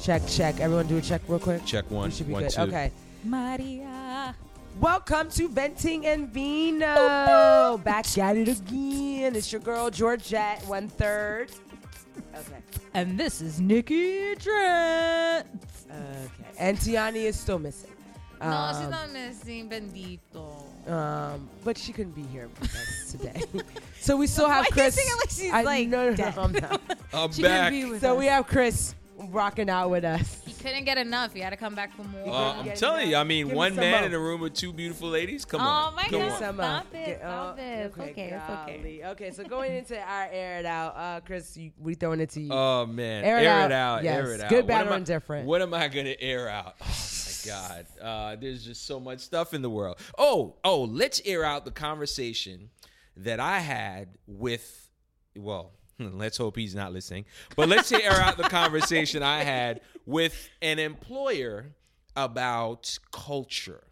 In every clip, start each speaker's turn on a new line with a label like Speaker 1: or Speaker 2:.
Speaker 1: Check, check. Everyone do a check real quick.
Speaker 2: Check one,
Speaker 1: We should be
Speaker 2: one,
Speaker 1: good.
Speaker 2: two.
Speaker 1: Okay.
Speaker 3: Maria.
Speaker 1: Welcome to Venting and Vino. Back at it again. It's your girl Georgette, one third. Okay.
Speaker 3: And this is Nikki Trent.
Speaker 1: Okay. And Tiani is still missing.
Speaker 4: No, she's
Speaker 1: Um,
Speaker 4: not missing. Bendito.
Speaker 1: Um, but she couldn't be here with us today. so we still have
Speaker 3: Why you
Speaker 1: Chris.
Speaker 3: singing like she's,
Speaker 1: I,
Speaker 3: like,
Speaker 1: no, no, no,
Speaker 3: dead?
Speaker 1: I'm not.
Speaker 2: I'm
Speaker 3: She
Speaker 2: back.
Speaker 3: be with
Speaker 1: So
Speaker 3: us.
Speaker 1: we have Chris rocking out with us.
Speaker 4: He couldn't get enough. He had to come back for more.
Speaker 2: Uh, I'm
Speaker 1: Get
Speaker 2: telling you, I mean,
Speaker 1: Give
Speaker 2: one
Speaker 1: some
Speaker 2: man
Speaker 1: more.
Speaker 2: in a room with two beautiful ladies. Come
Speaker 4: Oh
Speaker 2: on,
Speaker 4: my
Speaker 2: come
Speaker 4: God.
Speaker 2: on.
Speaker 1: some,
Speaker 4: Stop it,
Speaker 1: get-
Speaker 4: stop it. It's okay, it's okay.
Speaker 1: Okay, so going into our air it out, uh, Chris, you, we throwing it to you.
Speaker 2: Oh man,
Speaker 1: Air
Speaker 2: air,
Speaker 1: it
Speaker 2: it
Speaker 1: out.
Speaker 2: out,
Speaker 1: Yes.
Speaker 2: air it out.
Speaker 1: Good, bad,
Speaker 2: am
Speaker 1: or indifferent.
Speaker 2: What am I gonna air out? God, uh, there's just so much stuff in the world. Oh, oh, let's air out the conversation that I had with. Well, let's hope he's not listening. But let's air out the conversation I had with an employer about culture.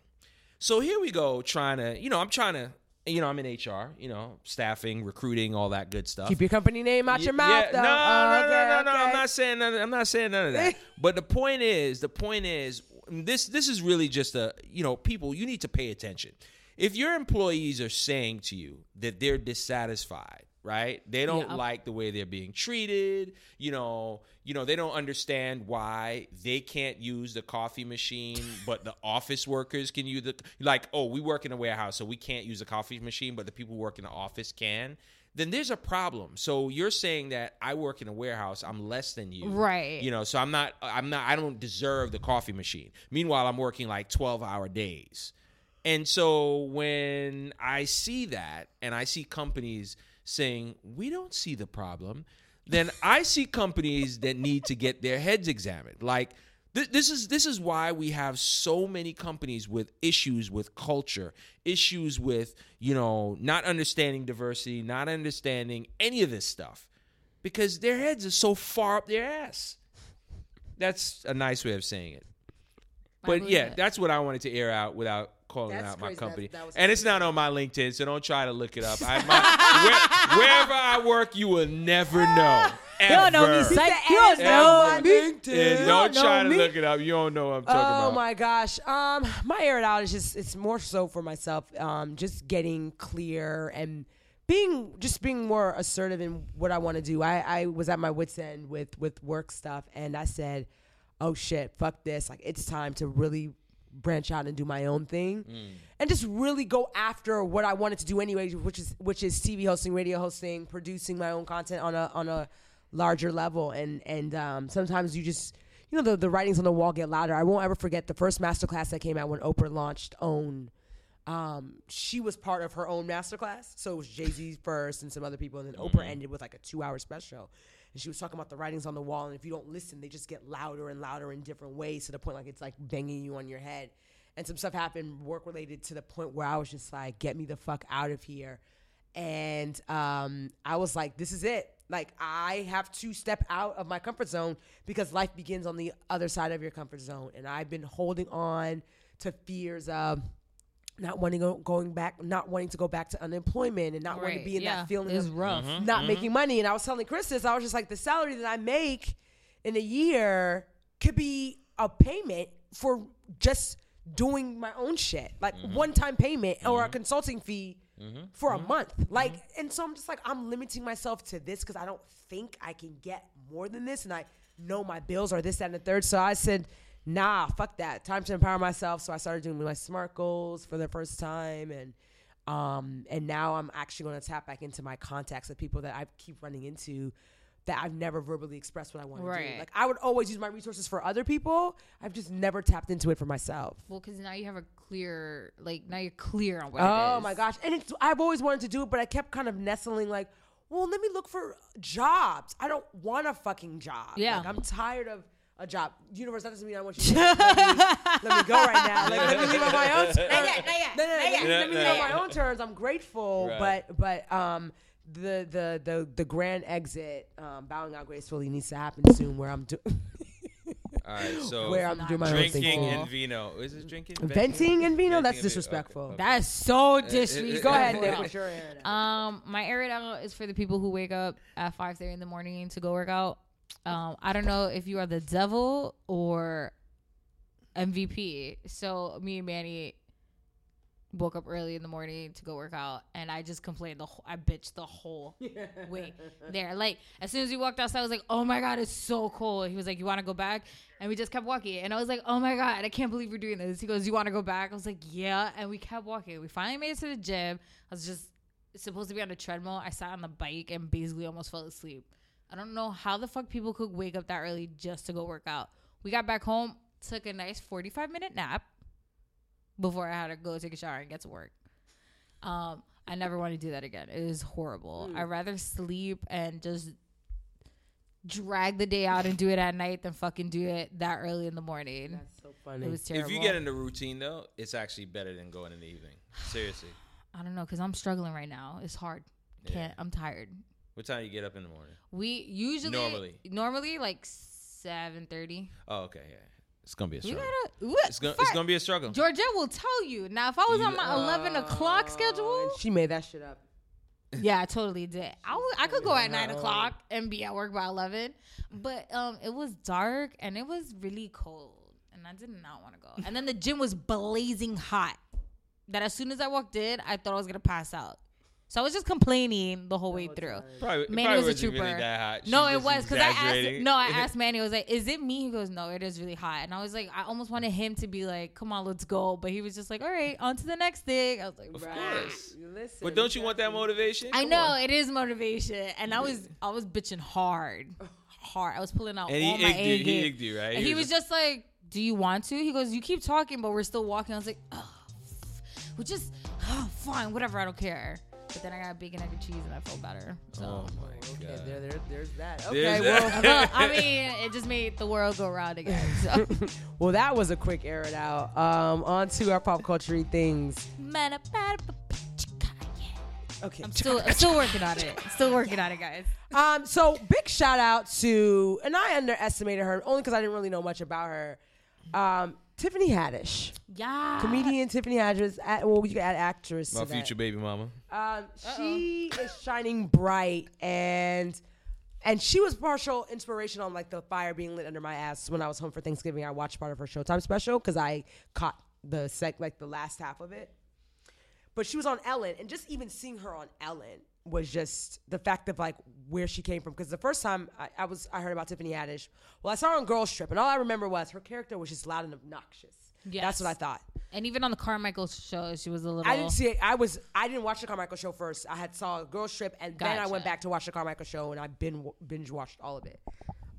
Speaker 2: So here we go, trying to, you know, I'm trying to, you know, I'm in HR, you know, staffing, recruiting, all that good stuff.
Speaker 1: Keep your company name out your mouth,
Speaker 2: yeah. No,
Speaker 1: Oh,
Speaker 2: no,
Speaker 1: okay,
Speaker 2: no, no, no.
Speaker 1: okay.
Speaker 2: I'm not saying none. Of, I'm not saying none of that. but the point is, the point is, this this is really just a you know, people. You need to pay attention. If your employees are saying to you that they're dissatisfied, right? They don't
Speaker 3: Yeah.
Speaker 2: like the way they're being treated. You know, you know, they don't understand why they can't use the coffee machine, but the office workers can use the like. Oh, we work in a warehouse, so we can't use the coffee machine, but the people who work in the office can. Then there's a problem. So you're saying that I work in a warehouse, I'm less than you,
Speaker 4: Right.
Speaker 2: You know, so I'm not, I'm not, I don't deserve the coffee machine. Meanwhile, I'm working like 12 hour days. And so when I see that and I see companies saying, we don't see the problem, then I see companies that need to get their heads examined. Like, th- this is this is why we have so many companies with issues with culture, issues with you know not understanding diversity, not understanding any of this stuff, because their heads are so far up their ass. That's a nice way of saying it. But yeah,
Speaker 4: it.
Speaker 2: that's what I wanted to air out without calling
Speaker 1: That's
Speaker 2: out my company.
Speaker 1: That- that
Speaker 2: and it's not on my LinkedIn, so don't try to look it up. I, my, where, wherever I work, you will never know.
Speaker 3: You don't know me, psych. You don't
Speaker 1: ass
Speaker 3: know me.
Speaker 1: LinkedIn.
Speaker 2: And
Speaker 1: You
Speaker 2: don't
Speaker 1: don't
Speaker 2: try to
Speaker 1: me.
Speaker 2: look it up. You don't know what I'm talking
Speaker 1: Oh
Speaker 2: about.
Speaker 1: my gosh. Um, my air it out is just it's more so for myself. Um, just getting clear and being just being more assertive in what I want to do. I, I was at my wits end with with work stuff and I said, Oh shit, fuck this. Like it's time to really branch out and do my own thing. And just really go after what I wanted to do anyway, which is which is TV hosting, radio hosting, producing my own content on a on a larger level. And and um, sometimes you just you know the the writings on the wall get louder. I won't ever forget the first masterclass that came out when Oprah launched Own. Um, she was part of her own masterclass, so it was Jay Z first and some other people, and then Oprah ended with like a two hour special. And she was talking about the writings on the wall, and if you don't listen, they just get louder and louder in different ways to the point like it's like banging you on your head. And some stuff happened work related to the point where I was just like, "Get me the fuck out of here." And um, I was like, "This is it. Like, I have to step out of my comfort zone because life begins on the other side of your comfort zone." And I've been holding on to fears of not wanting to go, going back, not wanting to go back to unemployment, and not wanting to be in
Speaker 4: yeah,
Speaker 1: that feeling
Speaker 4: it's
Speaker 1: of
Speaker 4: rough. Mm-hmm.
Speaker 1: not mm-hmm. making money. And I was telling Chris this. I was just like, the salary that I make in a year could be a payment for just doing my own shit, like mm-hmm. one time payment or a consulting fee Mm-hmm. for a mm-hmm. month. Mm-hmm. Like, and so I'm just like, I'm limiting myself to this because I don't think I can get more than this, and I know my bills are this, that, and the third. So I said. Nah, fuck that. Time to empower myself. So I started doing my SMART goals for the first time, and um, and now I'm actually going to tap back into my contacts of people that I keep running into that I've never verbally expressed what I want to do. Like I would always use my resources for other people. I've just never tapped into it for myself.
Speaker 4: Well, because now you have a clear, like now you're clear on what
Speaker 1: Oh
Speaker 4: is.
Speaker 1: my gosh. And it's I've always wanted to do it, but I kept kind of nestling like, well, let me look for jobs. I don't want a fucking job.
Speaker 4: Yeah.
Speaker 1: Like I'm tired of a job. Universe, that doesn't mean I want you to let, me, let me go right now. Like let me leave on my own terms.
Speaker 4: Not yet, not yet,
Speaker 1: No, no, no,
Speaker 4: not
Speaker 1: let
Speaker 4: yet.
Speaker 1: me- let me leave on my own terms. I'm grateful,
Speaker 2: Right.
Speaker 1: but but um the the the the grand exit, um, bowing out gracefully needs to happen soon where I'm doing
Speaker 2: All right, so
Speaker 1: Where I'm doing my own thing.
Speaker 2: drinking and vino. Is it drinking?
Speaker 1: Venting and vino?
Speaker 2: Venting
Speaker 1: That's
Speaker 2: and
Speaker 1: disrespectful.
Speaker 2: Okay, okay.
Speaker 4: That's so disrespectful.
Speaker 1: Go ahead, Nick. What's your air?
Speaker 4: Um, my air it out is for the people who wake up at five thirty in the morning to go work out. Um, I don't know if you are the devil or MVP. So me and Manny woke up early in the morning to go work out, and I just complained the whole, I bitched the whole way there. Like as soon as we walked outside, I was like, "Oh my god, it's so cold." He was like, "You want to go back?" And we just kept walking, and I was like, "Oh my god, I can't believe we're doing this." He goes, "You want to go back?" I was like, "Yeah," and we kept walking. We finally made it to the gym. I was just supposed to be on a treadmill. I sat on the bike and basically almost fell asleep. I don't know how the fuck people could wake up that early just to go work out. We got back home, took a nice 45 minute nap before I had to go take a shower and get to work. Um, I never want to do that again. It is horrible. I'd rather sleep and just drag the day out and do it at night than fucking do it that early in the morning.
Speaker 1: That's so funny.
Speaker 4: It was terrible.
Speaker 2: If you get into routine though, it's actually better than going in the evening. Seriously.
Speaker 4: I don't know because I'm struggling right now. It's hard.
Speaker 2: Yeah.
Speaker 4: Can't. I'm tired.
Speaker 2: What time do you get up in the morning?
Speaker 4: We usually
Speaker 2: Normally.
Speaker 4: normally like seven thirty.
Speaker 2: Oh, okay, yeah. It's gonna be a
Speaker 4: We
Speaker 2: struggle.
Speaker 4: gotta. What?
Speaker 2: It's gonna
Speaker 4: Fuck.
Speaker 2: it's gonna be a struggle.
Speaker 4: Georgette will tell you. Now, if I was on my eleven o'clock
Speaker 1: Oh,
Speaker 4: schedule,
Speaker 1: she made that shit up.
Speaker 4: yeah, I totally did. I, w- I could go at nine o'clock and be at work by eleven, but um, it was dark and it was really cold, and I did not want to go. And then the gym was blazing hot. That as soon as I walked in, I thought I was gonna pass out. So I was just complaining the whole way through.
Speaker 2: Probably,
Speaker 4: Manny
Speaker 2: probably
Speaker 4: was a trooper.
Speaker 2: really that hot.
Speaker 4: No, it was because I asked. No, I asked Manny. I was like, "Is it me?" He goes, "No, it is really hot." And I was like, I almost wanted him to be like, "Come on, let's go," but he was just like, "All right, on to the next thing." I was like,
Speaker 2: Of
Speaker 4: "Right."
Speaker 2: course.
Speaker 1: Listen,
Speaker 2: But don't you want that
Speaker 1: exactly.
Speaker 2: motivation?
Speaker 4: I
Speaker 2: Come
Speaker 4: know
Speaker 2: on.
Speaker 4: it is motivation, and I was I was bitching hard, hard. I was pulling out
Speaker 2: And
Speaker 4: all
Speaker 2: he
Speaker 4: my
Speaker 2: igged
Speaker 4: A
Speaker 2: you. He
Speaker 4: game.
Speaker 2: igged you, right?
Speaker 4: And he was just like, "Do you want to?" He goes, "You keep talking, but we're still walking." I was like, "Oh, we just oh, fine, whatever. I don't care." But then I got a bacon, egg, and cheese, and I felt better. So.
Speaker 2: Oh my
Speaker 1: Okay,
Speaker 2: god.
Speaker 1: there, there, there's that.
Speaker 2: There's
Speaker 1: Okay, well,
Speaker 2: that.
Speaker 4: I mean, it just made the world go round again. So.
Speaker 1: well, that was a quick air it out. Um, on to our pop culture things. Okay.
Speaker 4: I'm still, I'm still working on it. Still working on it, guys.
Speaker 1: Um, so big shout out to, and I underestimated her only because I didn't really know much about her. Um, Tiffany Haddish,
Speaker 4: Yeah.
Speaker 1: comedian Tiffany Haddish. At, well, you can add actress.
Speaker 2: My
Speaker 1: to that.
Speaker 2: future baby mama.
Speaker 1: Um, she is shining bright and and she was partial inspiration on like the fire being lit under my ass when I was home for Thanksgiving. I watched part of her Showtime special because I caught the sec like the last half of it. But she was on Ellen, and just even seeing her on Ellen was just the fact of like where she came from. Because the first time I, I was I heard about Tiffany Haddish, well, I saw her on Girls Trip, and all I remember was her character was just loud and obnoxious. That's what I thought.
Speaker 4: And even on the Carmichael show, she was a little.
Speaker 1: I didn't see it. I was I didn't watch the Carmichael show first. I had saw a Girls Trip and then I went back to watch the Carmichael show and I bin, binge watched all of it.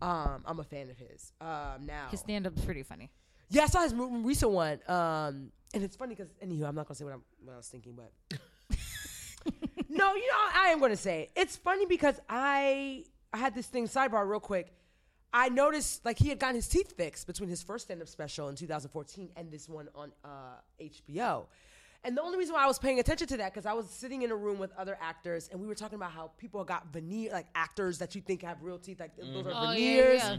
Speaker 1: Um, I'm a fan of his. Um, now,
Speaker 4: His stand up's pretty funny.
Speaker 1: yeah, I saw his recent one. Um, and it's funny because anywho, I'm not gonna say what, I'm, what I was thinking, but no, you know I am gonna say it. It's funny because I I had this thing sidebar real quick. I noticed like he had gotten his teeth fixed between his first stand up special in 2014 and this one on uh, HBO. And the only reason why I was paying attention to that because I was sitting in a room with other actors and we were talking about how people got veneer like actors that you think have real teeth like those are
Speaker 4: Oh, yeah,
Speaker 1: veneers.
Speaker 4: yeah.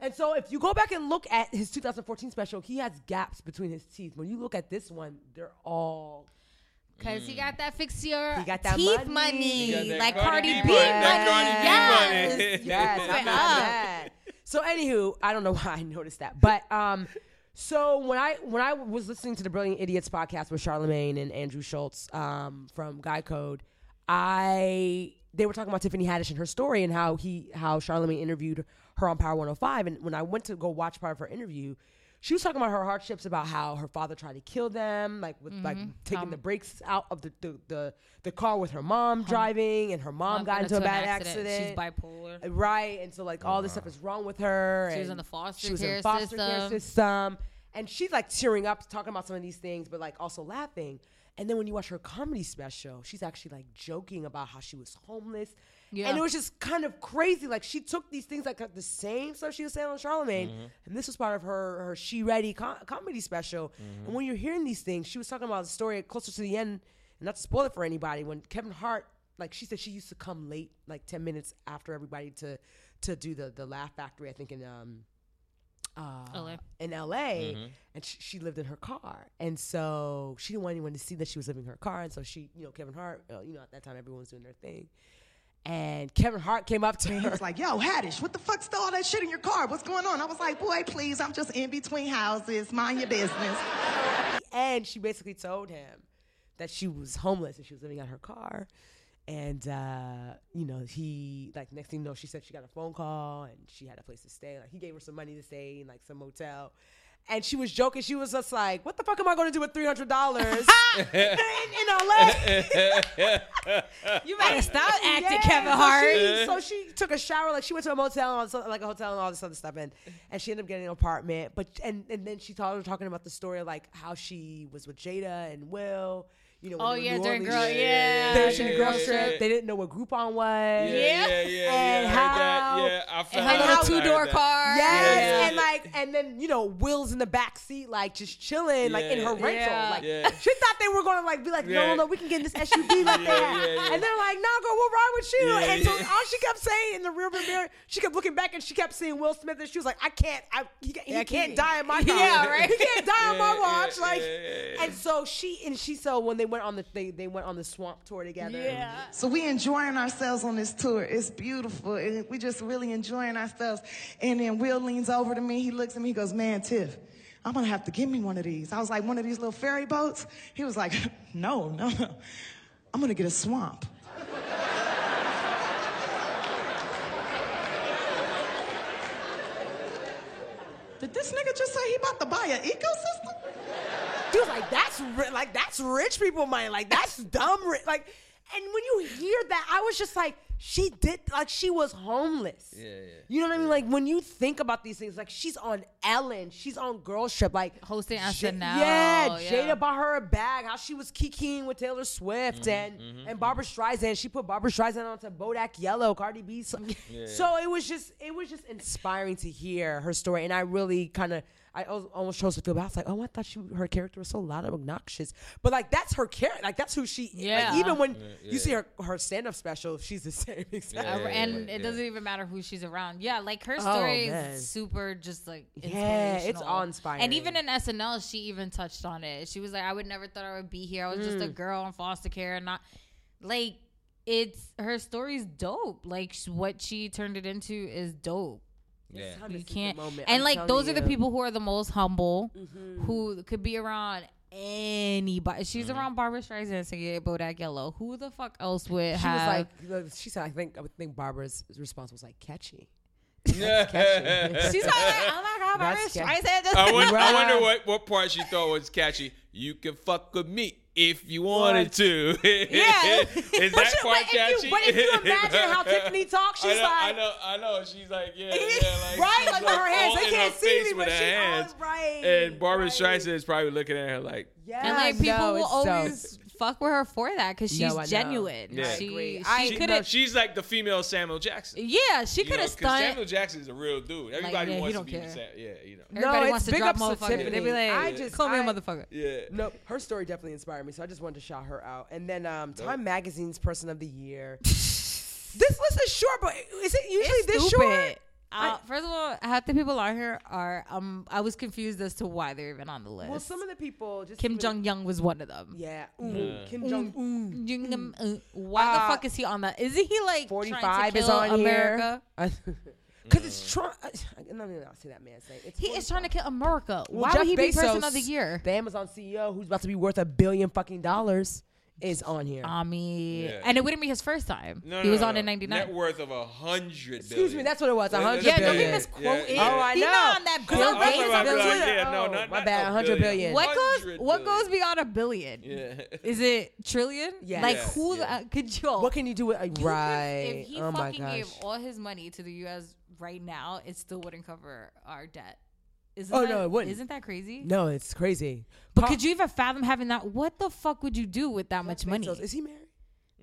Speaker 1: And so if you go back and look at his 2014 special, he has gaps between his teeth. When you look at this one, they're all
Speaker 4: Cause he got that fix your
Speaker 1: He got that
Speaker 4: teeth
Speaker 1: money.
Speaker 4: money,
Speaker 2: He got that
Speaker 4: like
Speaker 2: Cardi
Speaker 4: Cardi
Speaker 2: B
Speaker 4: B
Speaker 2: money.
Speaker 4: money.
Speaker 2: That Cardi B
Speaker 4: Yes.
Speaker 2: money.
Speaker 1: Yes,
Speaker 4: Move
Speaker 1: I'm
Speaker 4: it
Speaker 1: not
Speaker 4: up.
Speaker 1: mad. So anywho, I don't know why I noticed that, but um, so when I when I was listening to the Brilliant Idiots podcast with Charlemagne and Andrew Schulz um, from Guy Code, I they were talking about Tiffany Haddish and her story and how he how Charlemagne interviewed her on Power 105, and when I went to go watch part of her interview. She was talking about her hardships about how her father tried to kill them, like with like taking
Speaker 4: Um,
Speaker 1: the brakes out of the, the, the, the car with her mom driving, and her mom,
Speaker 4: Mom
Speaker 1: got into a bad accident.
Speaker 4: She's bipolar.
Speaker 1: Right, and so like all this stuff is wrong with her.
Speaker 4: She was in the foster care.
Speaker 1: she was
Speaker 4: care
Speaker 1: in foster care
Speaker 4: system.
Speaker 1: system, and she's like tearing up talking about some of these things, but like also laughing. And then when you watch her comedy special, she's actually like joking about how she was homeless.
Speaker 4: Yeah.
Speaker 1: And it was just kind of crazy. Like she took these things like the same stuff she was saying on Charlemagne, and this was part of her her She Ready co- comedy special. And when you're hearing these things, she was talking about the story closer to the end, and not to spoil it for anybody. When Kevin Hart, like she said, she used to come late, like ten minutes after everybody to to do the the Laugh Factory. I think in um uh,
Speaker 4: LA.
Speaker 1: in LA,
Speaker 2: Mm-hmm.
Speaker 1: and she, she lived in her car, and so she didn't want anyone to see that she was living in her car, and so she, you know, Kevin Hart, uh, you know, at that time everyone was doing their thing, and Kevin Hart came up to
Speaker 5: me.
Speaker 1: He
Speaker 5: was like, yo, Haddish, what the fuck's all that shit in your car? What's going on? I was like, boy, please, I'm just in between houses. Mind your business.
Speaker 1: and she basically told him that she was homeless and she was living out her car. And uh, you know, he like next thing you know, she said she got a phone call and she had a place to stay. Like he gave her some money to stay in like some motel. And she was joking. She was just like, "What the fuck am I going to do with three hundred dollars in, LA?"
Speaker 4: You better stop acting,
Speaker 1: Yeah,
Speaker 4: Kevin
Speaker 1: so
Speaker 4: Hart.
Speaker 1: She, so she took a shower, like she went to a motel, and all like a hotel, and all this other stuff, and and she ended up getting an apartment. But and and then she told talking about the story of like how she was with Jada and Will. You know,
Speaker 4: Oh
Speaker 1: they were in
Speaker 4: yeah,
Speaker 1: New
Speaker 4: during
Speaker 1: Orleans.
Speaker 4: girl,
Speaker 2: Yeah,
Speaker 4: yeah.
Speaker 1: They were shooting
Speaker 2: yeah,
Speaker 1: girl
Speaker 2: yeah,
Speaker 1: trip.
Speaker 2: yeah.
Speaker 1: They didn't know what Groupon was.
Speaker 2: Yeah, yeah, yeah, yeah.
Speaker 1: And
Speaker 2: I
Speaker 1: how-
Speaker 2: that. Yeah, I
Speaker 4: And
Speaker 2: found
Speaker 4: her
Speaker 2: out.
Speaker 4: little two door car.
Speaker 1: Yes,
Speaker 2: Yeah.
Speaker 1: and like, and then you know, Will's in the back seat, like just chilling, like in her rental.
Speaker 4: Yeah.
Speaker 1: Like
Speaker 2: Yeah.
Speaker 1: she thought they were gonna like be like, no,
Speaker 2: Yeah.
Speaker 1: no, no, we can get in this SUV like
Speaker 2: Yeah,
Speaker 1: that.
Speaker 2: yeah, yeah.
Speaker 1: And they're like, no, girl, we'll ride with you.
Speaker 2: Yeah,
Speaker 1: and so
Speaker 2: yeah.
Speaker 1: all she kept saying in the rear view mirror, she kept looking back and she kept seeing Will Smith, and she was like, I can't, I he, he
Speaker 4: Yeah,
Speaker 1: can't die in my car.
Speaker 4: Yeah, right.
Speaker 1: He can't die on my watch. like,
Speaker 2: yeah, yeah, yeah.
Speaker 1: and so she and she so when they went on the they they went on the swamp tour together.
Speaker 4: Yeah.
Speaker 5: So we enjoying ourselves on this tour. It's beautiful. And we just really enjoying ourselves. And then Will leans over to me. He looks at me. He goes, man, Tiff, I'm going to have to give me one of these. I was like, one of these little ferry boats? He was like, no, no, no. I'm going to get a swamp. Did this nigga just say he about to buy an ecosystem?
Speaker 1: He was like, "That's ri- like that's rich people money. Like that's dumb. Ri-. Like, and when you hear that, I was just like, she did like she was homeless.
Speaker 2: Yeah, yeah.
Speaker 1: You know what I mean? Like when you think about these things, like she's on Ellen, she's on Girls Trip, like
Speaker 4: Hosting
Speaker 1: Ja-
Speaker 4: SNL,
Speaker 1: Yeah,
Speaker 4: yeah.
Speaker 1: Jada bought her a bag. How she was kikiing with Taylor Swift mm-hmm, and mm-hmm, and mm-hmm. Barbra Streisand. She put Barbra Streisand onto Bodak Yellow, Cardi B. So, so it was just it was just inspiring to hear her story, and I really kind of. I al- almost chose to feel bad. I was like, oh, I thought she, her character was so loud and obnoxious. But like, that's her character. Like, that's who she.
Speaker 4: Yeah.
Speaker 1: Like, even when
Speaker 2: yeah.
Speaker 1: you see her her stand up special, she's the same exact.
Speaker 2: Yeah,
Speaker 4: Uh, and
Speaker 2: yeah,
Speaker 4: it doesn't even matter who she's around. Yeah, like her
Speaker 1: Oh,
Speaker 4: story
Speaker 1: man.
Speaker 4: is super just like
Speaker 1: Yeah, it's
Speaker 4: inspirational.
Speaker 1: awe-inspiring.
Speaker 4: And even in SNL, she even touched on it. She was like, "I would never thought I would be here. I was just a
Speaker 1: Mm.
Speaker 4: girl in foster care, and not like it's her story's dope. Like what she turned it into is dope.
Speaker 2: Yeah.
Speaker 4: You can't,
Speaker 1: moment.
Speaker 4: and
Speaker 1: I'm
Speaker 4: like
Speaker 1: telling
Speaker 4: those are the people who are the most humble,
Speaker 1: Mm-hmm.
Speaker 4: who could be around anybody. She's
Speaker 2: Mm-hmm.
Speaker 4: around Barbra Streisand singing Bodak Yellow. Who the fuck else would
Speaker 1: She
Speaker 4: have?
Speaker 1: was like, she said, I think, I would think Barbara's response was like catchy.
Speaker 4: She's like, oh my god, Barbara
Speaker 1: That's
Speaker 4: Streisand. Just
Speaker 2: I wonder, I wonder what, what part she thought was catchy. You can fuck with me if you wanted to.
Speaker 4: Yeah.
Speaker 2: Is that
Speaker 1: you,
Speaker 2: part
Speaker 1: but, if
Speaker 2: catchy?
Speaker 1: you, but if you imagine how Tiffany talks,
Speaker 2: I
Speaker 1: she's
Speaker 2: know,
Speaker 1: like,
Speaker 2: I know, I know. She's like, yeah, yeah, like
Speaker 1: Right?
Speaker 2: she's
Speaker 1: Like with her hands.
Speaker 2: all
Speaker 1: They
Speaker 2: in
Speaker 1: can't
Speaker 2: her
Speaker 1: see
Speaker 2: face
Speaker 1: me,
Speaker 2: with
Speaker 1: but
Speaker 2: her
Speaker 1: she- oh,
Speaker 2: hands.
Speaker 1: right,
Speaker 2: And Barbara
Speaker 1: right.
Speaker 2: Streisand is probably looking at her like,
Speaker 1: yeah,
Speaker 4: and like people
Speaker 1: no,
Speaker 4: will
Speaker 1: it's dope.
Speaker 4: always fuck with her for that because she's
Speaker 1: No, I know.
Speaker 4: genuine.
Speaker 2: Yeah. I
Speaker 4: She,
Speaker 1: agree.
Speaker 4: she
Speaker 1: I-
Speaker 4: could
Speaker 1: no,
Speaker 4: have.
Speaker 2: she's like the female Samuel Jackson.
Speaker 4: Yeah, she could
Speaker 2: have
Speaker 4: have
Speaker 2: 'cause
Speaker 4: stunned.
Speaker 2: Samuel Jackson is a real dude. Everybody
Speaker 4: yeah,
Speaker 2: wants to be
Speaker 4: care.
Speaker 2: Sam. Yeah, you know.
Speaker 4: Everybody
Speaker 1: it's
Speaker 4: wants to
Speaker 1: big
Speaker 4: drop
Speaker 1: ups to
Speaker 4: motherfucker. They be
Speaker 1: Tiffany.
Speaker 4: like,
Speaker 1: I just-
Speaker 4: call me a
Speaker 1: I-
Speaker 4: motherfucker.
Speaker 2: Yeah.
Speaker 1: No, her story definitely inspired me, so I just wanted to shout her out. And then um, Time Magazine's Person of the Year. this list is short, but is it usually
Speaker 4: It's
Speaker 1: this
Speaker 4: stupid.
Speaker 1: short?
Speaker 4: Uh, first of all, half the people on here are um. I was confused as to why they're even on the list.
Speaker 1: Well, some of the people just
Speaker 4: Kim Jong Young was one of them.
Speaker 1: Yeah, mm, Kim Jong Un.
Speaker 4: Jung- um, uh, Why
Speaker 1: Uh,
Speaker 4: the fuck is he on that? Isn't he like
Speaker 1: Forty
Speaker 4: trying
Speaker 1: five
Speaker 4: to
Speaker 1: is
Speaker 4: kill
Speaker 1: on
Speaker 4: America?
Speaker 1: Because it's Trump. I don't even know. See that man say it's
Speaker 4: He is trying to kill America.
Speaker 1: Well,
Speaker 4: Why
Speaker 1: Jeff
Speaker 4: would he be
Speaker 1: Bezos,
Speaker 4: person of the year?
Speaker 1: The Amazon CEO, who's about to be worth a billion fucking dollars, is on here.
Speaker 4: I mean,
Speaker 2: Yeah.
Speaker 4: and it wouldn't be his first time.
Speaker 2: No,
Speaker 4: he
Speaker 2: no,
Speaker 4: was
Speaker 2: no,
Speaker 4: on
Speaker 2: no.
Speaker 4: in '99.
Speaker 2: Net worth of a hundred.
Speaker 1: Excuse me, that's what it was. A hundred
Speaker 4: Yeah, don't
Speaker 1: billion.
Speaker 4: be misquoting.
Speaker 2: Yeah,
Speaker 1: Oh, I
Speaker 4: He
Speaker 1: know.
Speaker 4: Oh, not on that
Speaker 1: Cause
Speaker 4: Bill
Speaker 1: I'm
Speaker 4: Gates
Speaker 1: thinking
Speaker 2: about
Speaker 1: on
Speaker 2: like,
Speaker 1: Twitter.
Speaker 2: yeah, no,
Speaker 1: Oh,
Speaker 2: not-
Speaker 1: my
Speaker 2: not
Speaker 1: bad.
Speaker 2: a
Speaker 1: 100
Speaker 2: billion.
Speaker 1: billion.
Speaker 4: What goes?
Speaker 2: 100
Speaker 4: What goes beyond a billion?
Speaker 2: Yeah.
Speaker 4: Is it trillion?
Speaker 1: Yes.
Speaker 4: Like
Speaker 2: Yes,
Speaker 4: who
Speaker 2: yeah.
Speaker 4: the, could you?
Speaker 1: What can you do with a
Speaker 4: you could-
Speaker 1: right?
Speaker 4: If he
Speaker 1: oh my
Speaker 4: fucking gave all his money to the U.S. right now, it still wouldn't cover our debt. Isn't
Speaker 1: Oh,
Speaker 4: that,
Speaker 1: no, it wouldn't.
Speaker 4: Isn't that crazy?
Speaker 1: no, it's crazy.
Speaker 4: But
Speaker 1: Carl-
Speaker 4: could you even fathom having that? What the fuck would you do with that much money?
Speaker 1: Bezos, Is he married?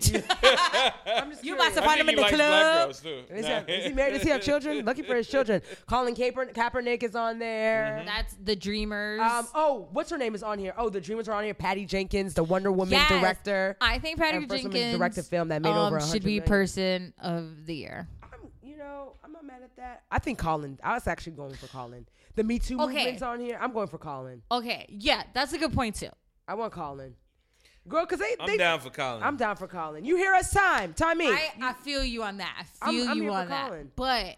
Speaker 1: I'm just
Speaker 4: You
Speaker 1: curious.
Speaker 4: must have
Speaker 2: I
Speaker 4: find him in the club.
Speaker 2: girls too.
Speaker 1: Is he, is he married? Does he have children? Lucky for his children. Colin Kaeper- Kaepernick is on there.
Speaker 4: That's the Dreamers.
Speaker 1: Um, oh, what's her name is on here? Oh, the Dreamers are on here. Patty Jenkins, the Wonder Woman
Speaker 4: Yes.
Speaker 1: director.
Speaker 4: I think Patty
Speaker 1: Her first woman
Speaker 4: Jenkins
Speaker 1: directed film that made
Speaker 4: um,
Speaker 1: over
Speaker 4: should be
Speaker 1: million.
Speaker 4: person of the year.
Speaker 1: I'm, you know, I'm not mad at that. I think Colin. I was actually going for Colin. The Me Too
Speaker 4: Okay.
Speaker 1: movement's on here. I'm going for Colin.
Speaker 4: Okay, yeah, that's a good point too.
Speaker 1: I want Colin. Girl, because they,
Speaker 2: I'm
Speaker 1: they
Speaker 2: down for Colin.
Speaker 1: I'm down for Colin. You hear us time. Time me.
Speaker 4: I, I feel you on that. I
Speaker 1: I'm-
Speaker 4: feel
Speaker 1: I'm
Speaker 4: you
Speaker 1: here for
Speaker 4: on that.
Speaker 1: Colin.
Speaker 4: But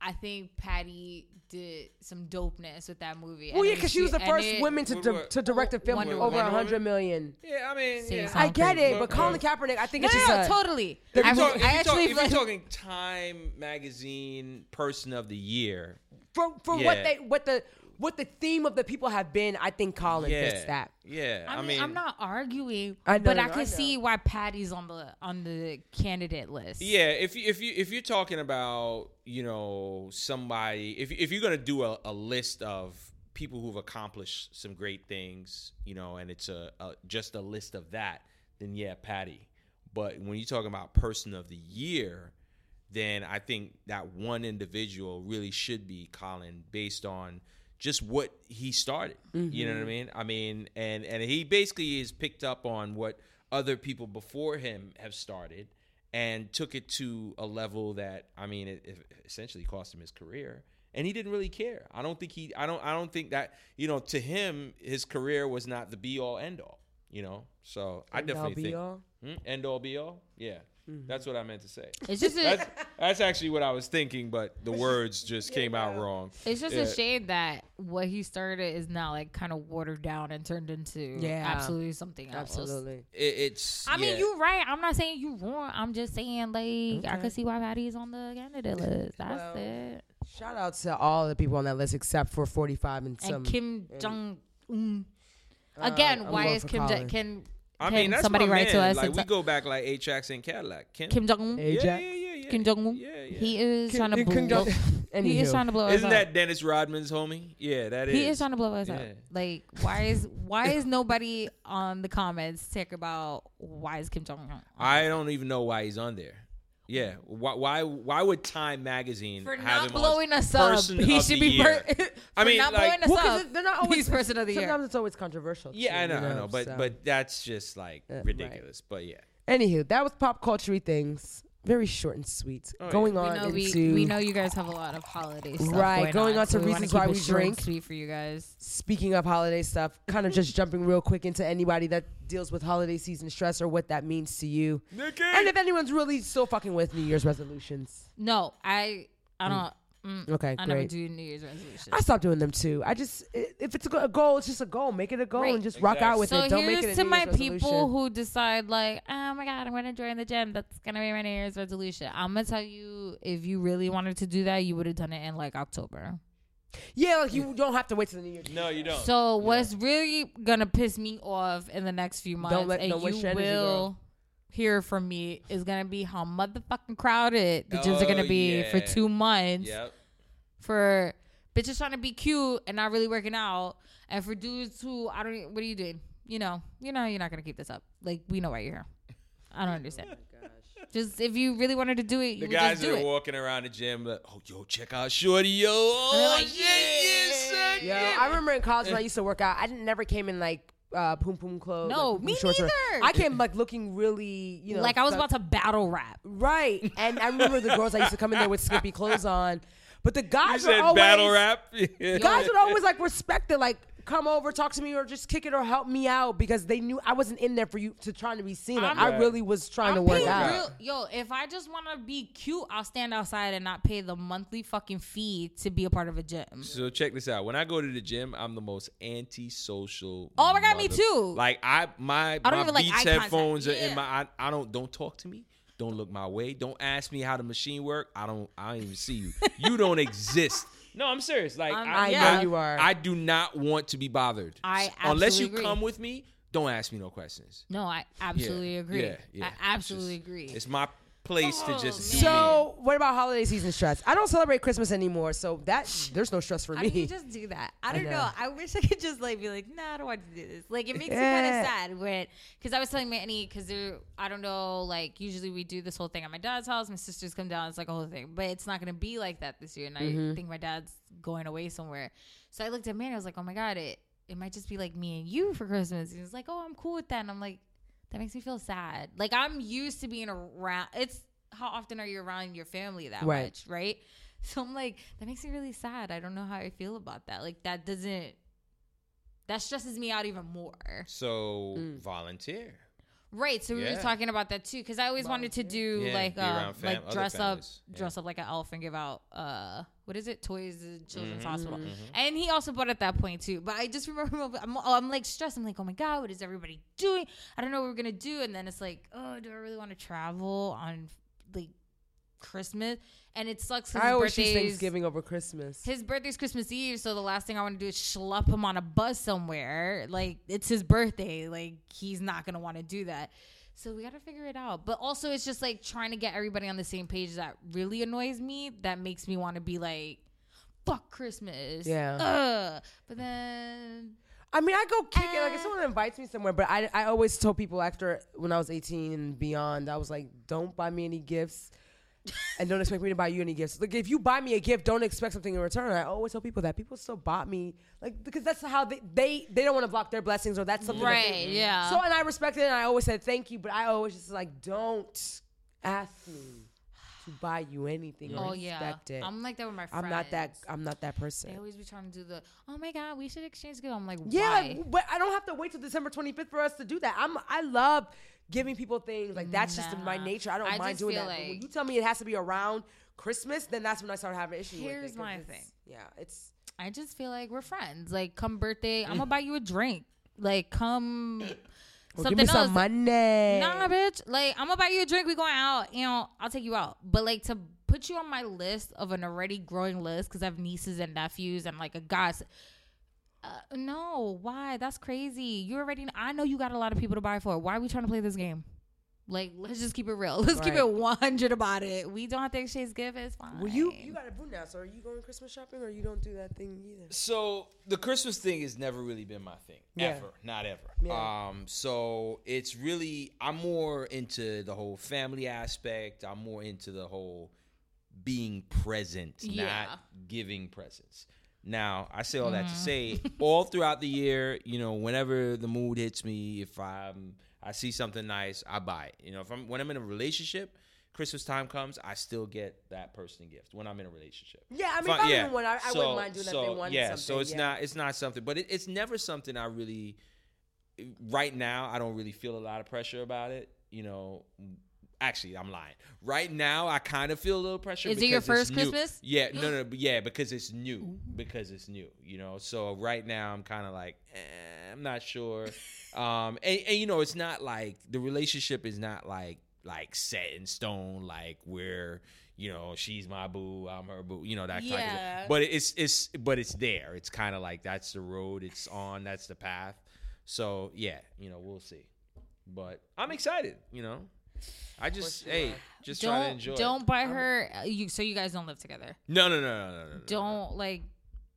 Speaker 4: I think Patty did some dopeness with that movie.
Speaker 1: well, yeah, because she was the first
Speaker 4: it-
Speaker 1: woman to,
Speaker 2: What-
Speaker 1: di-
Speaker 2: what-
Speaker 1: to direct a film
Speaker 4: Wonder
Speaker 1: over a hundred million.
Speaker 2: yeah, I mean, yeah.
Speaker 1: I get it, but Colin
Speaker 2: look.
Speaker 1: Kaepernick, I think
Speaker 4: No,
Speaker 1: it's just
Speaker 4: no,
Speaker 1: a,
Speaker 4: totally.
Speaker 2: If
Speaker 4: I,
Speaker 2: you're, talking, if,
Speaker 4: I
Speaker 2: you're
Speaker 4: actually
Speaker 2: if you're talking Time Magazine Person of the Year,
Speaker 1: for for
Speaker 2: Yeah.
Speaker 1: what they what the what the theme of the people have been. I think Colin
Speaker 2: yeah,
Speaker 1: fits that.
Speaker 2: yeah.
Speaker 4: I mean, I'm not arguing,
Speaker 1: I know,
Speaker 4: but I
Speaker 1: no,
Speaker 4: can
Speaker 1: I
Speaker 4: see
Speaker 1: know.
Speaker 4: why Patty's on the on the candidate list.
Speaker 2: Yeah, if you if you if you're talking about you know somebody, if if you're gonna do a, a list of people who've accomplished some great things, you know, and it's a, a just a list of that, then yeah, Patty. But when you're talking about person of the year, then I think that one individual really should be Colin based on just what he started. You know what I mean? I mean, and and he basically is picked up on what other people before him have started and took it to a level that I mean, it, it essentially cost him his career. And he didn't really care. I don't think he. I don't. I don't think that you know. To him, his career was not the be all end all. You know. So I
Speaker 1: End all,
Speaker 2: definitely
Speaker 1: be
Speaker 2: think
Speaker 1: all?
Speaker 2: Hmm? end all be all. Yeah, that's what I meant to say.
Speaker 4: It's just a,
Speaker 2: That's that's actually what I was thinking, but the words just came out wrong.
Speaker 4: it's just
Speaker 2: Yeah.
Speaker 4: a shame that what he started is now like kind of watered down and turned into
Speaker 1: Yeah.
Speaker 4: absolutely something else.
Speaker 1: Absolutely.
Speaker 2: It, it's.
Speaker 4: I mean, you're right. I'm not saying you're wrong. I'm just saying like I
Speaker 1: Okay.
Speaker 4: could see why Patty's on the candidate list. That's
Speaker 1: Well,
Speaker 4: it.
Speaker 1: Shout out to all the people on that list except for 45 and some.
Speaker 4: And Kim Jong Un.
Speaker 1: Uh,
Speaker 4: Again,
Speaker 1: I'm
Speaker 4: why is Kim
Speaker 1: Colin.
Speaker 4: Jong can
Speaker 2: I mean, that's
Speaker 4: somebody
Speaker 2: my
Speaker 4: write
Speaker 2: man.
Speaker 4: to us
Speaker 2: Like we
Speaker 4: t-
Speaker 2: go back like A Tracks and Cadillac. Kim.
Speaker 4: Kim Jong Un?
Speaker 1: Hey,
Speaker 2: yeah, yeah, yeah, yeah.
Speaker 4: Kim Jong Un?
Speaker 2: Yeah, yeah.
Speaker 4: He is
Speaker 1: Kim-
Speaker 4: trying to
Speaker 1: Kim
Speaker 4: blow.
Speaker 1: Jong-
Speaker 4: He is trying to blow
Speaker 2: Isn't
Speaker 4: up.
Speaker 2: that Dennis Rodman's homie? Yeah, that is.
Speaker 4: He is trying to blow us up. Like, why is why is nobody on the comments talk about why is Kim Jong Un?
Speaker 2: I don't even know why he's on there. Yeah, why? Why? Why would Time Magazine
Speaker 4: For
Speaker 2: have
Speaker 4: not
Speaker 2: him
Speaker 4: blowing us up,
Speaker 2: Person
Speaker 4: he
Speaker 2: of
Speaker 4: should
Speaker 2: the
Speaker 4: be.
Speaker 2: year?
Speaker 4: Per-
Speaker 2: I mean,
Speaker 4: not
Speaker 2: like-
Speaker 4: blowing us
Speaker 1: Well, 'cause
Speaker 4: up.
Speaker 1: they're not always
Speaker 4: He's person of the year.
Speaker 1: Sometimes it's always controversial.
Speaker 2: Yeah,
Speaker 1: too,
Speaker 2: I know,
Speaker 1: you
Speaker 2: I know, but
Speaker 1: so.
Speaker 2: but that's just like
Speaker 1: Uh, right.
Speaker 2: ridiculous. But yeah,
Speaker 1: Anywho, that was pop culture things. Very short and sweet.
Speaker 2: Oh, yeah.
Speaker 1: going
Speaker 4: We
Speaker 1: on
Speaker 4: know we,
Speaker 1: into
Speaker 4: we know you guys have a lot of holiday stuff.
Speaker 1: Right,
Speaker 4: going,
Speaker 1: going
Speaker 4: on,
Speaker 1: on to
Speaker 4: so we
Speaker 1: reasons
Speaker 4: keep
Speaker 1: why we drink.
Speaker 4: Sweet for you guys.
Speaker 1: speaking of holiday stuff, kind of just jumping real quick into anybody that deals with holiday season stress or what that means to you.
Speaker 2: Nikki.
Speaker 1: And if anyone's really still fucking with New Year's resolutions.
Speaker 4: No, I I don't. Mm,
Speaker 1: Okay,
Speaker 4: I never
Speaker 1: great.
Speaker 4: do New Year's resolutions.
Speaker 1: I stopped doing them too. I just if it's a goal, it's just a goal. Make it a goal
Speaker 4: Right.
Speaker 1: and just rock out with
Speaker 4: so
Speaker 1: it. Don't
Speaker 4: here's
Speaker 1: make it a
Speaker 4: to
Speaker 1: New
Speaker 4: my
Speaker 1: Year's
Speaker 4: people
Speaker 1: resolution.
Speaker 4: who decide like, oh my god, I'm gonna join the gym. That's gonna be my New Year's resolution. I'm gonna tell you, if you really wanted to do that, you would have done it in like October.
Speaker 1: Yeah, like you don't have to wait till the New Year.
Speaker 2: no, you don't.
Speaker 4: So what's really gonna piss me off in the next few months,
Speaker 1: let- don't waste
Speaker 4: you
Speaker 1: your energy,
Speaker 4: will
Speaker 1: girl.
Speaker 4: Hear from me, is gonna be how motherfucking crowded the gyms are
Speaker 2: Oh,
Speaker 4: gonna be for two months
Speaker 2: Yep.
Speaker 4: for bitches trying to be cute and not really working out, and for dudes who I don't. e- What are you doing? You know, you know, you're not gonna keep this up. Like we know why you're here. I don't understand. Oh just if you really wanted to do it, you
Speaker 2: The guys
Speaker 4: just
Speaker 2: that
Speaker 4: do
Speaker 2: are
Speaker 4: it.
Speaker 2: walking around the gym, like, oh, yo, check out Shorty, yo. Oh,
Speaker 4: like,
Speaker 2: yeah, yeah, son,
Speaker 1: Yo,
Speaker 2: yeah.
Speaker 1: I remember in college when I used to work out, I didn't never came in like uh, poom poom clothes.
Speaker 4: No,
Speaker 1: like, poom
Speaker 4: me
Speaker 1: shorts or-
Speaker 4: neither.
Speaker 1: I came like looking really, you know,
Speaker 4: like I was
Speaker 1: fe-
Speaker 4: about to battle rap.
Speaker 1: Right, and I remember the girls I used to come in there with skimpy clothes on, but the
Speaker 2: You
Speaker 1: guys were always
Speaker 2: battle rap.
Speaker 1: Guys would always like respect it, like come over, talk to me, or just kick it or help me out because they knew I wasn't in there for you to trying to be seen. Like,
Speaker 4: I'm-
Speaker 1: really was trying to
Speaker 4: I'm
Speaker 1: work out.
Speaker 4: real- yo, if I just want to be cute, I'll stand outside and not pay the monthly fucking fee to be a part of a gym.
Speaker 2: So check this out. When I go to the gym, I'm the most antisocial.
Speaker 4: Oh my God, me too.
Speaker 2: Like I, my,
Speaker 4: I don't
Speaker 2: my
Speaker 4: even like
Speaker 2: Beats
Speaker 4: eye contact.
Speaker 2: headphones are
Speaker 4: Yeah.
Speaker 2: in my. I, I don't don't talk to me. Don't look my way. Don't ask me how the machine work. I don't. I don't even see you. You don't exist. No, I'm serious. Like
Speaker 4: I'm-
Speaker 1: I
Speaker 4: Yeah.
Speaker 1: know you are.
Speaker 2: I do not want to be bothered.
Speaker 4: I
Speaker 2: unless you
Speaker 4: agree.
Speaker 2: come with me. Don't ask me no questions.
Speaker 4: No, I absolutely
Speaker 2: Yeah,
Speaker 4: agree.
Speaker 2: yeah, yeah.
Speaker 4: I absolutely
Speaker 2: It's
Speaker 4: agree.
Speaker 2: It's my place to
Speaker 4: Oh,
Speaker 2: just.
Speaker 4: man.
Speaker 1: So, what about holiday season stress? I don't celebrate Christmas anymore, so that there's no stress for
Speaker 4: How
Speaker 1: me.
Speaker 4: do you just do that? I
Speaker 1: I
Speaker 4: don't know.
Speaker 1: know.
Speaker 4: I wish I could just like be like, nah, I don't want to do this. Like it makes me kind of sad when, because I was telling Manny, because I don't know, like usually we do this whole thing at my dad's house. My sisters come down. It's like a whole thing, but it's not gonna be like that this year. And I mm-hmm. think my dad's going away somewhere. So I looked at Manny. I was like, oh my god, it it might just be like me and you for Christmas. He was like, oh, I'm cool with that. And I'm like, that makes me feel sad. Like I'm used to being around. It's how often are you around your family that
Speaker 1: Right.
Speaker 4: much, right? So I'm like, that makes me really sad. I don't know how I feel about that. Like that doesn't that stresses me out even more.
Speaker 2: So
Speaker 1: Mm.
Speaker 2: volunteer.
Speaker 4: Right. So we were
Speaker 2: Yeah.
Speaker 4: talking about that too, because I always wanted to do
Speaker 2: Yeah,
Speaker 4: like uh,
Speaker 2: fam-
Speaker 4: like dress up.
Speaker 2: Yeah.
Speaker 4: dress up like an elf and give out uh what is it, toys to Children's
Speaker 2: Mm-hmm,
Speaker 4: Hospital. And he also bought at that point too. But I just remember I'm, I'm like stressed. I'm like, oh my god, what is everybody doing? I don't know what we're gonna do. And then it's like, oh, do I really want to travel on like Christmas? And it sucks.
Speaker 1: I always choose Thanksgiving over Christmas.
Speaker 4: his birthday's Christmas Eve, so the last thing I want to do is schlep him on a bus somewhere. Like it's his birthday. Like he's not gonna want to do that. So we gotta figure it out. But also it's just like trying to get everybody on the same page that really annoys me. That makes me want to be like, fuck Christmas.
Speaker 1: Yeah.
Speaker 4: Ugh. But then
Speaker 1: I mean, I go kick it. Like
Speaker 4: Eh.
Speaker 1: if someone invites me somewhere, but I, I always told people after when I was 18 and beyond, I was like, don't buy me any gifts. And don't expect me to buy you any gifts. Like if you buy me a gift, don't expect something in return. I always tell people that people still bought me like because that's how they they, they don't want to block their blessings or that's something that they-
Speaker 4: right, yeah.
Speaker 1: So and I respect it and I always said thank you, but I always just like don't ask me to buy you anything.
Speaker 4: oh yeah,
Speaker 1: it.
Speaker 4: I'm like that with my friends.
Speaker 1: I'm not that I'm not that person.
Speaker 4: They always be trying to do the. Oh my god, we should exchange gifts. I'm like,
Speaker 1: Yeah,
Speaker 4: why?
Speaker 1: but I don't have to wait till December 25th for us to do that. I'm I love giving people things like that's just in my nature. I don't
Speaker 4: I
Speaker 1: mind doing that. But when you tell me it has to be around Christmas, then that's when I start having issues. with it,
Speaker 4: my thing.
Speaker 1: Yeah, it's
Speaker 4: I just feel like we're friends. Like, come birthday, I'm
Speaker 1: Mm.
Speaker 4: gonna buy you a drink. Like, come
Speaker 1: well,
Speaker 4: something
Speaker 1: give me
Speaker 4: else.
Speaker 1: some money.
Speaker 4: Nah, bitch. Like, I'm gonna buy you a drink. We going out. You know, I'll take you out. But like to put you on my list of an already growing list because I have nieces and nephews and like a goss. Uh, no, why? That's crazy. You already. I know you got a lot of people to buy for. Why are we trying to play this game? Like, let's just keep it real. Let's keep it 100 about it. We don't have to exchange gifts. It's fine.
Speaker 1: Well, you you got a boo now, so are you going Christmas shopping or you don't do that thing either?
Speaker 2: So the Christmas thing has never really been my thing.
Speaker 1: Yeah.
Speaker 2: Ever. Not ever.
Speaker 1: Yeah.
Speaker 2: Um, so it's really I'm more into the whole family aspect. I'm more into the whole being present,
Speaker 4: Yeah.
Speaker 2: not giving presents. Now, I say all that to
Speaker 4: Mm.
Speaker 2: say all throughout the year, you know, whenever the mood hits me, if I'm I see something nice, I buy it. You know, if I'm when I'm in a relationship, Christmas time comes, I still get that person gift when I'm in a relationship.
Speaker 1: Yeah, I mean, if in one, I, I
Speaker 2: So-
Speaker 1: wouldn't mind doing that
Speaker 2: so,
Speaker 1: if they wanted
Speaker 2: yeah,
Speaker 1: something.
Speaker 2: so it's
Speaker 1: yeah.
Speaker 2: not it's not something, but it, it's never something I really. Right now, I don't really feel a lot of pressure about it. You know, actually, I'm lying. Right now, I kind of feel a little pressure.
Speaker 4: Is it your first. Christmas?
Speaker 2: Yeah, no, no, yeah, because it's new. Because it's new. You know, so right now I'm kind of like, eh, I'm not sure. Um, and, and you know, it's not like the relationship is not like like set in stone. Like where you know she's my boo, I'm her boo. You know that kind of thing. But it's it's but it's there. It's kind of like that's the road it's on. That's the path. So yeah, you know, we'll see. But I'm excited. You know, I just
Speaker 1: you
Speaker 2: hey,
Speaker 1: are.
Speaker 2: just trying to
Speaker 4: don't
Speaker 2: enjoy.
Speaker 4: don't
Speaker 2: it.
Speaker 4: buy her. uh, You so you guys don't live together.
Speaker 2: No, no, no, no, no, no, no.
Speaker 4: Don't like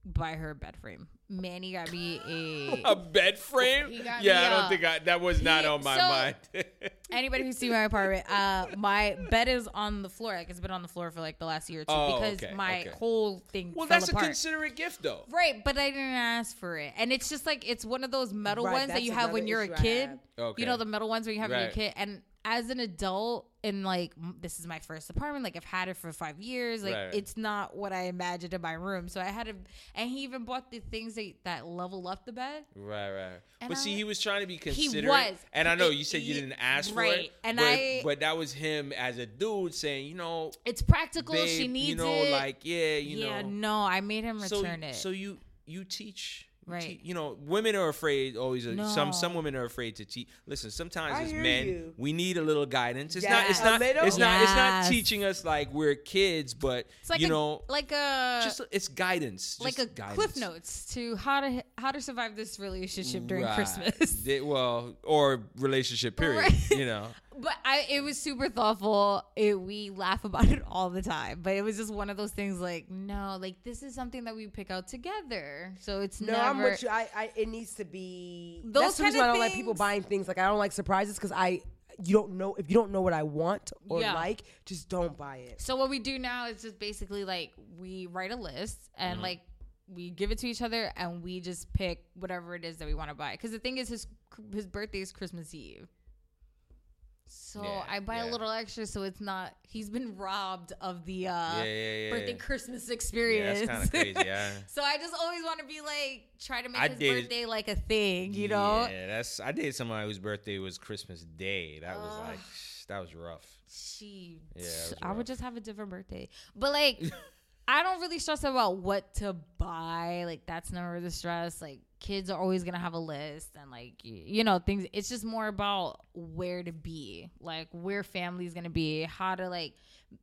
Speaker 4: buy her a bed frame. Manny got me a.
Speaker 2: a bed frame. Yeah,
Speaker 4: me
Speaker 2: I don't
Speaker 4: a-
Speaker 2: think I, that was not
Speaker 4: He-
Speaker 2: on my
Speaker 4: so-
Speaker 2: mind.
Speaker 4: Anybody who's seen my apartment, uh, my bed is on the floor. Like it's been on the floor for like the last year or two
Speaker 2: Oh,
Speaker 4: because
Speaker 2: okay,
Speaker 4: my
Speaker 2: okay.
Speaker 4: whole thing.
Speaker 2: well,
Speaker 4: fell
Speaker 2: that's
Speaker 4: apart.
Speaker 2: a considerate gift, though.
Speaker 4: Right, but I didn't ask for it, and it's just like it's one of those metal
Speaker 1: Right,
Speaker 4: ones that you have when you're a kid.
Speaker 2: Okay.
Speaker 4: You know the metal ones when you have when you're a
Speaker 2: Right.
Speaker 4: kid, and as an adult, and like this is my first apartment, like I've had it for five years, like
Speaker 2: Right.
Speaker 4: it's not what I imagined in my room. So I had to, and he even bought the things that, that level up the bed.
Speaker 2: Right, right.
Speaker 4: And
Speaker 2: but see, he was trying to be
Speaker 4: He
Speaker 2: considerate.
Speaker 4: was.
Speaker 2: and I know
Speaker 4: It-
Speaker 2: you said you didn't ask for it,
Speaker 4: and
Speaker 2: but,
Speaker 4: I-
Speaker 2: but that was him as a dude saying, you know,
Speaker 4: It's practical.
Speaker 2: babe,
Speaker 4: she needs
Speaker 2: you know,
Speaker 4: it.
Speaker 2: like yeah, you
Speaker 4: yeah,
Speaker 2: know.
Speaker 4: no, I made him
Speaker 2: so,
Speaker 4: return it.
Speaker 2: So you you teach. You
Speaker 4: Right.
Speaker 2: teach- you know, women are afraid. Always, uh, some some women are afraid to teach. Listen, sometimes
Speaker 1: I
Speaker 2: as men,
Speaker 1: you.
Speaker 2: we need a little guidance. It's
Speaker 1: Yeah,
Speaker 2: not. It's not.
Speaker 1: little?
Speaker 2: It's not. It's not teaching us like we're kids, but
Speaker 4: it's like
Speaker 2: you
Speaker 4: a,
Speaker 2: know,
Speaker 4: like a
Speaker 2: just it's guidance.
Speaker 4: like
Speaker 2: just
Speaker 4: a
Speaker 2: guidance.
Speaker 4: cliff notes to how to how to survive this relationship during
Speaker 2: Right.
Speaker 4: Christmas.
Speaker 2: They- well, or relationship period.
Speaker 4: Right.
Speaker 2: You know.
Speaker 4: But I, it was super thoughtful. It, we laugh about it all the time. But it was just one of those things. Like, no, like this is something that we pick out together. So it's
Speaker 1: No,
Speaker 4: never.
Speaker 1: I'm with you. I, I it needs to be.
Speaker 4: Those
Speaker 1: that's the reason
Speaker 4: kind
Speaker 1: why I
Speaker 4: of
Speaker 1: don't like people buying things. Like I don't like surprises because I you don't know if you don't know what I want or
Speaker 4: Yeah.
Speaker 1: like, just don't buy it.
Speaker 4: So what we do now is just basically like we write a list and
Speaker 2: Mm-hmm.
Speaker 4: like we give it to each other and we just pick whatever it is that we want to buy. Because the thing is, his his birthday is Christmas Eve. So
Speaker 2: Yeah,
Speaker 4: I buy
Speaker 2: yeah.
Speaker 4: a little extra, so it's not. He's been robbed of the uh,
Speaker 2: Yeah,
Speaker 4: birthday. Christmas
Speaker 2: Yeah,
Speaker 4: experience.
Speaker 2: that's kind of crazy. Yeah.
Speaker 4: so I just always want to be like, try to make
Speaker 2: I
Speaker 4: his
Speaker 2: did-
Speaker 4: birthday like a thing, you know?
Speaker 2: Yeah, that's. I dated somebody whose birthday was Christmas Day. That was like, that was rough.
Speaker 4: She,
Speaker 2: Yeah,
Speaker 4: I would just have a different birthday. But like, I don't really stress about what to buy. Like, that's never the stress. Like, kids are always gonna have a list, and like, you know, things. It's just more about where to be, like where family's gonna be, how to like,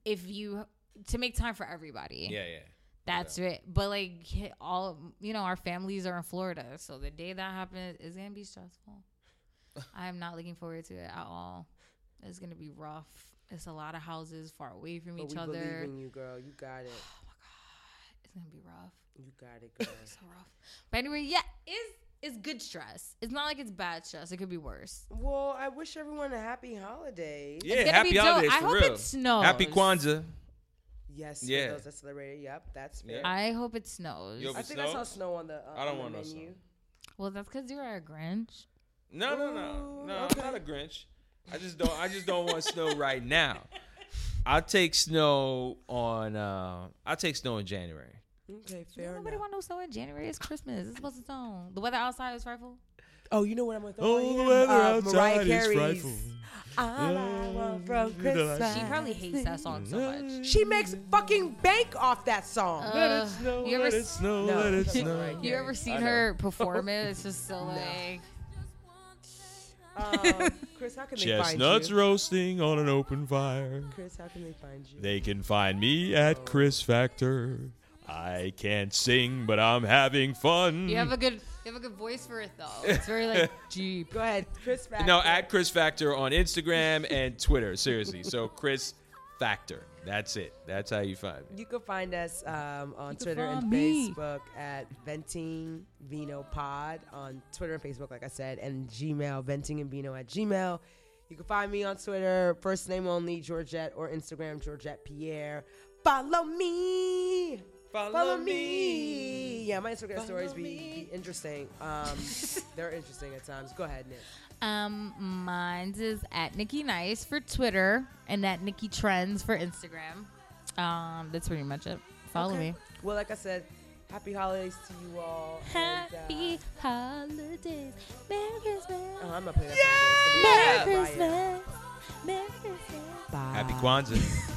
Speaker 4: if you to make time for everybody.
Speaker 2: Yeah, yeah.
Speaker 4: That's it. But like, all you know, our families are in Florida, so the day that happens is gonna be stressful. I am not looking forward to it at all. It's gonna be rough. It's a lot of houses far away from
Speaker 1: But
Speaker 4: each
Speaker 1: we
Speaker 4: other.
Speaker 1: believe in you, girl. You got it. Oh, my God.
Speaker 4: It's gonna be rough.
Speaker 1: You got it, girl.
Speaker 4: So rough. But anyway, yeah, it's it's good stress. It's not like it's bad stress. It could be worse.
Speaker 1: well, I wish everyone a happy holiday.
Speaker 2: Yeah,
Speaker 4: gonna
Speaker 2: happy
Speaker 4: be
Speaker 2: holidays
Speaker 4: I
Speaker 2: for
Speaker 4: hope
Speaker 2: real.
Speaker 4: it snows.
Speaker 2: Happy Kwanzaa.
Speaker 1: Yes,
Speaker 2: Yeah.
Speaker 1: those that celebrate it. Yep, that's fair.
Speaker 2: Yeah.
Speaker 4: I hope it snows.
Speaker 2: Yo,
Speaker 1: I
Speaker 2: If it
Speaker 1: think I saw snow on the. Uh,
Speaker 2: I don't
Speaker 1: on the
Speaker 2: want no snow.
Speaker 4: well, that's because you're a Grinch.
Speaker 2: No, no, no, no.
Speaker 1: okay.
Speaker 2: I'm not a Grinch. I just don't. I just don't want snow right now. I'll take snow on. Uh, I'll take snow in January.
Speaker 1: Okay, fair
Speaker 4: Nobody
Speaker 1: enough.
Speaker 4: want no snow in January. It's Christmas. It's supposed to snow. The weather outside is frightful.
Speaker 1: Oh, you know what I'm gonna throw
Speaker 2: Oh, the weather
Speaker 1: Uh,
Speaker 2: outside
Speaker 1: Mariah
Speaker 2: is
Speaker 1: Carey's
Speaker 2: frightful.
Speaker 1: All I want from Christmas.
Speaker 4: She probably hates that song so much.
Speaker 1: She makes fucking bank off that song.
Speaker 4: Uh, you ever, s-
Speaker 2: snow,
Speaker 1: No, let it snow.
Speaker 4: You ever seen her perform it? It's just so like.
Speaker 1: um, Chris, how can they
Speaker 2: Chestnuts
Speaker 1: find you?
Speaker 2: roasting on an open fire.
Speaker 1: Chris, how can they find you?
Speaker 2: They can find me at Chris Factor. I can't sing, but I'm having fun.
Speaker 4: You have a good, you have a good voice for it though. It's very like deep.
Speaker 1: Go ahead, Chris. Factor.
Speaker 2: no, at Chris Factor on Instagram and Twitter. Seriously. So Chris Factor. That's it. That's how you find me.
Speaker 1: You can find us um, on
Speaker 4: You
Speaker 1: Twitter and
Speaker 4: me.
Speaker 1: Facebook at Venting Vino Pod on Twitter and Facebook, like I said, and Gmail, Venting and Vino at Gmail. You can find me on Twitter, first name only, Georgette, or Instagram, Georgette Pierre. Follow me. Follow, me. Yeah, my Instagram stories be, be interesting. Um, they're interesting at times. Go ahead, Nick.
Speaker 4: Um, mine's is at Nikki Nice for Twitter and at Nikki Trends for Instagram. Um, that's pretty much it. Follow
Speaker 1: Okay.
Speaker 4: me.
Speaker 1: Well, like I said, happy holidays to you all. and, uh,
Speaker 4: Happy holidays, Merry Christmas,
Speaker 1: oh, I'm not playing that song. again. It's gonna be
Speaker 4: Merry Christmas, Merry Christmas.
Speaker 1: Bye.
Speaker 2: Happy Kwanzaa.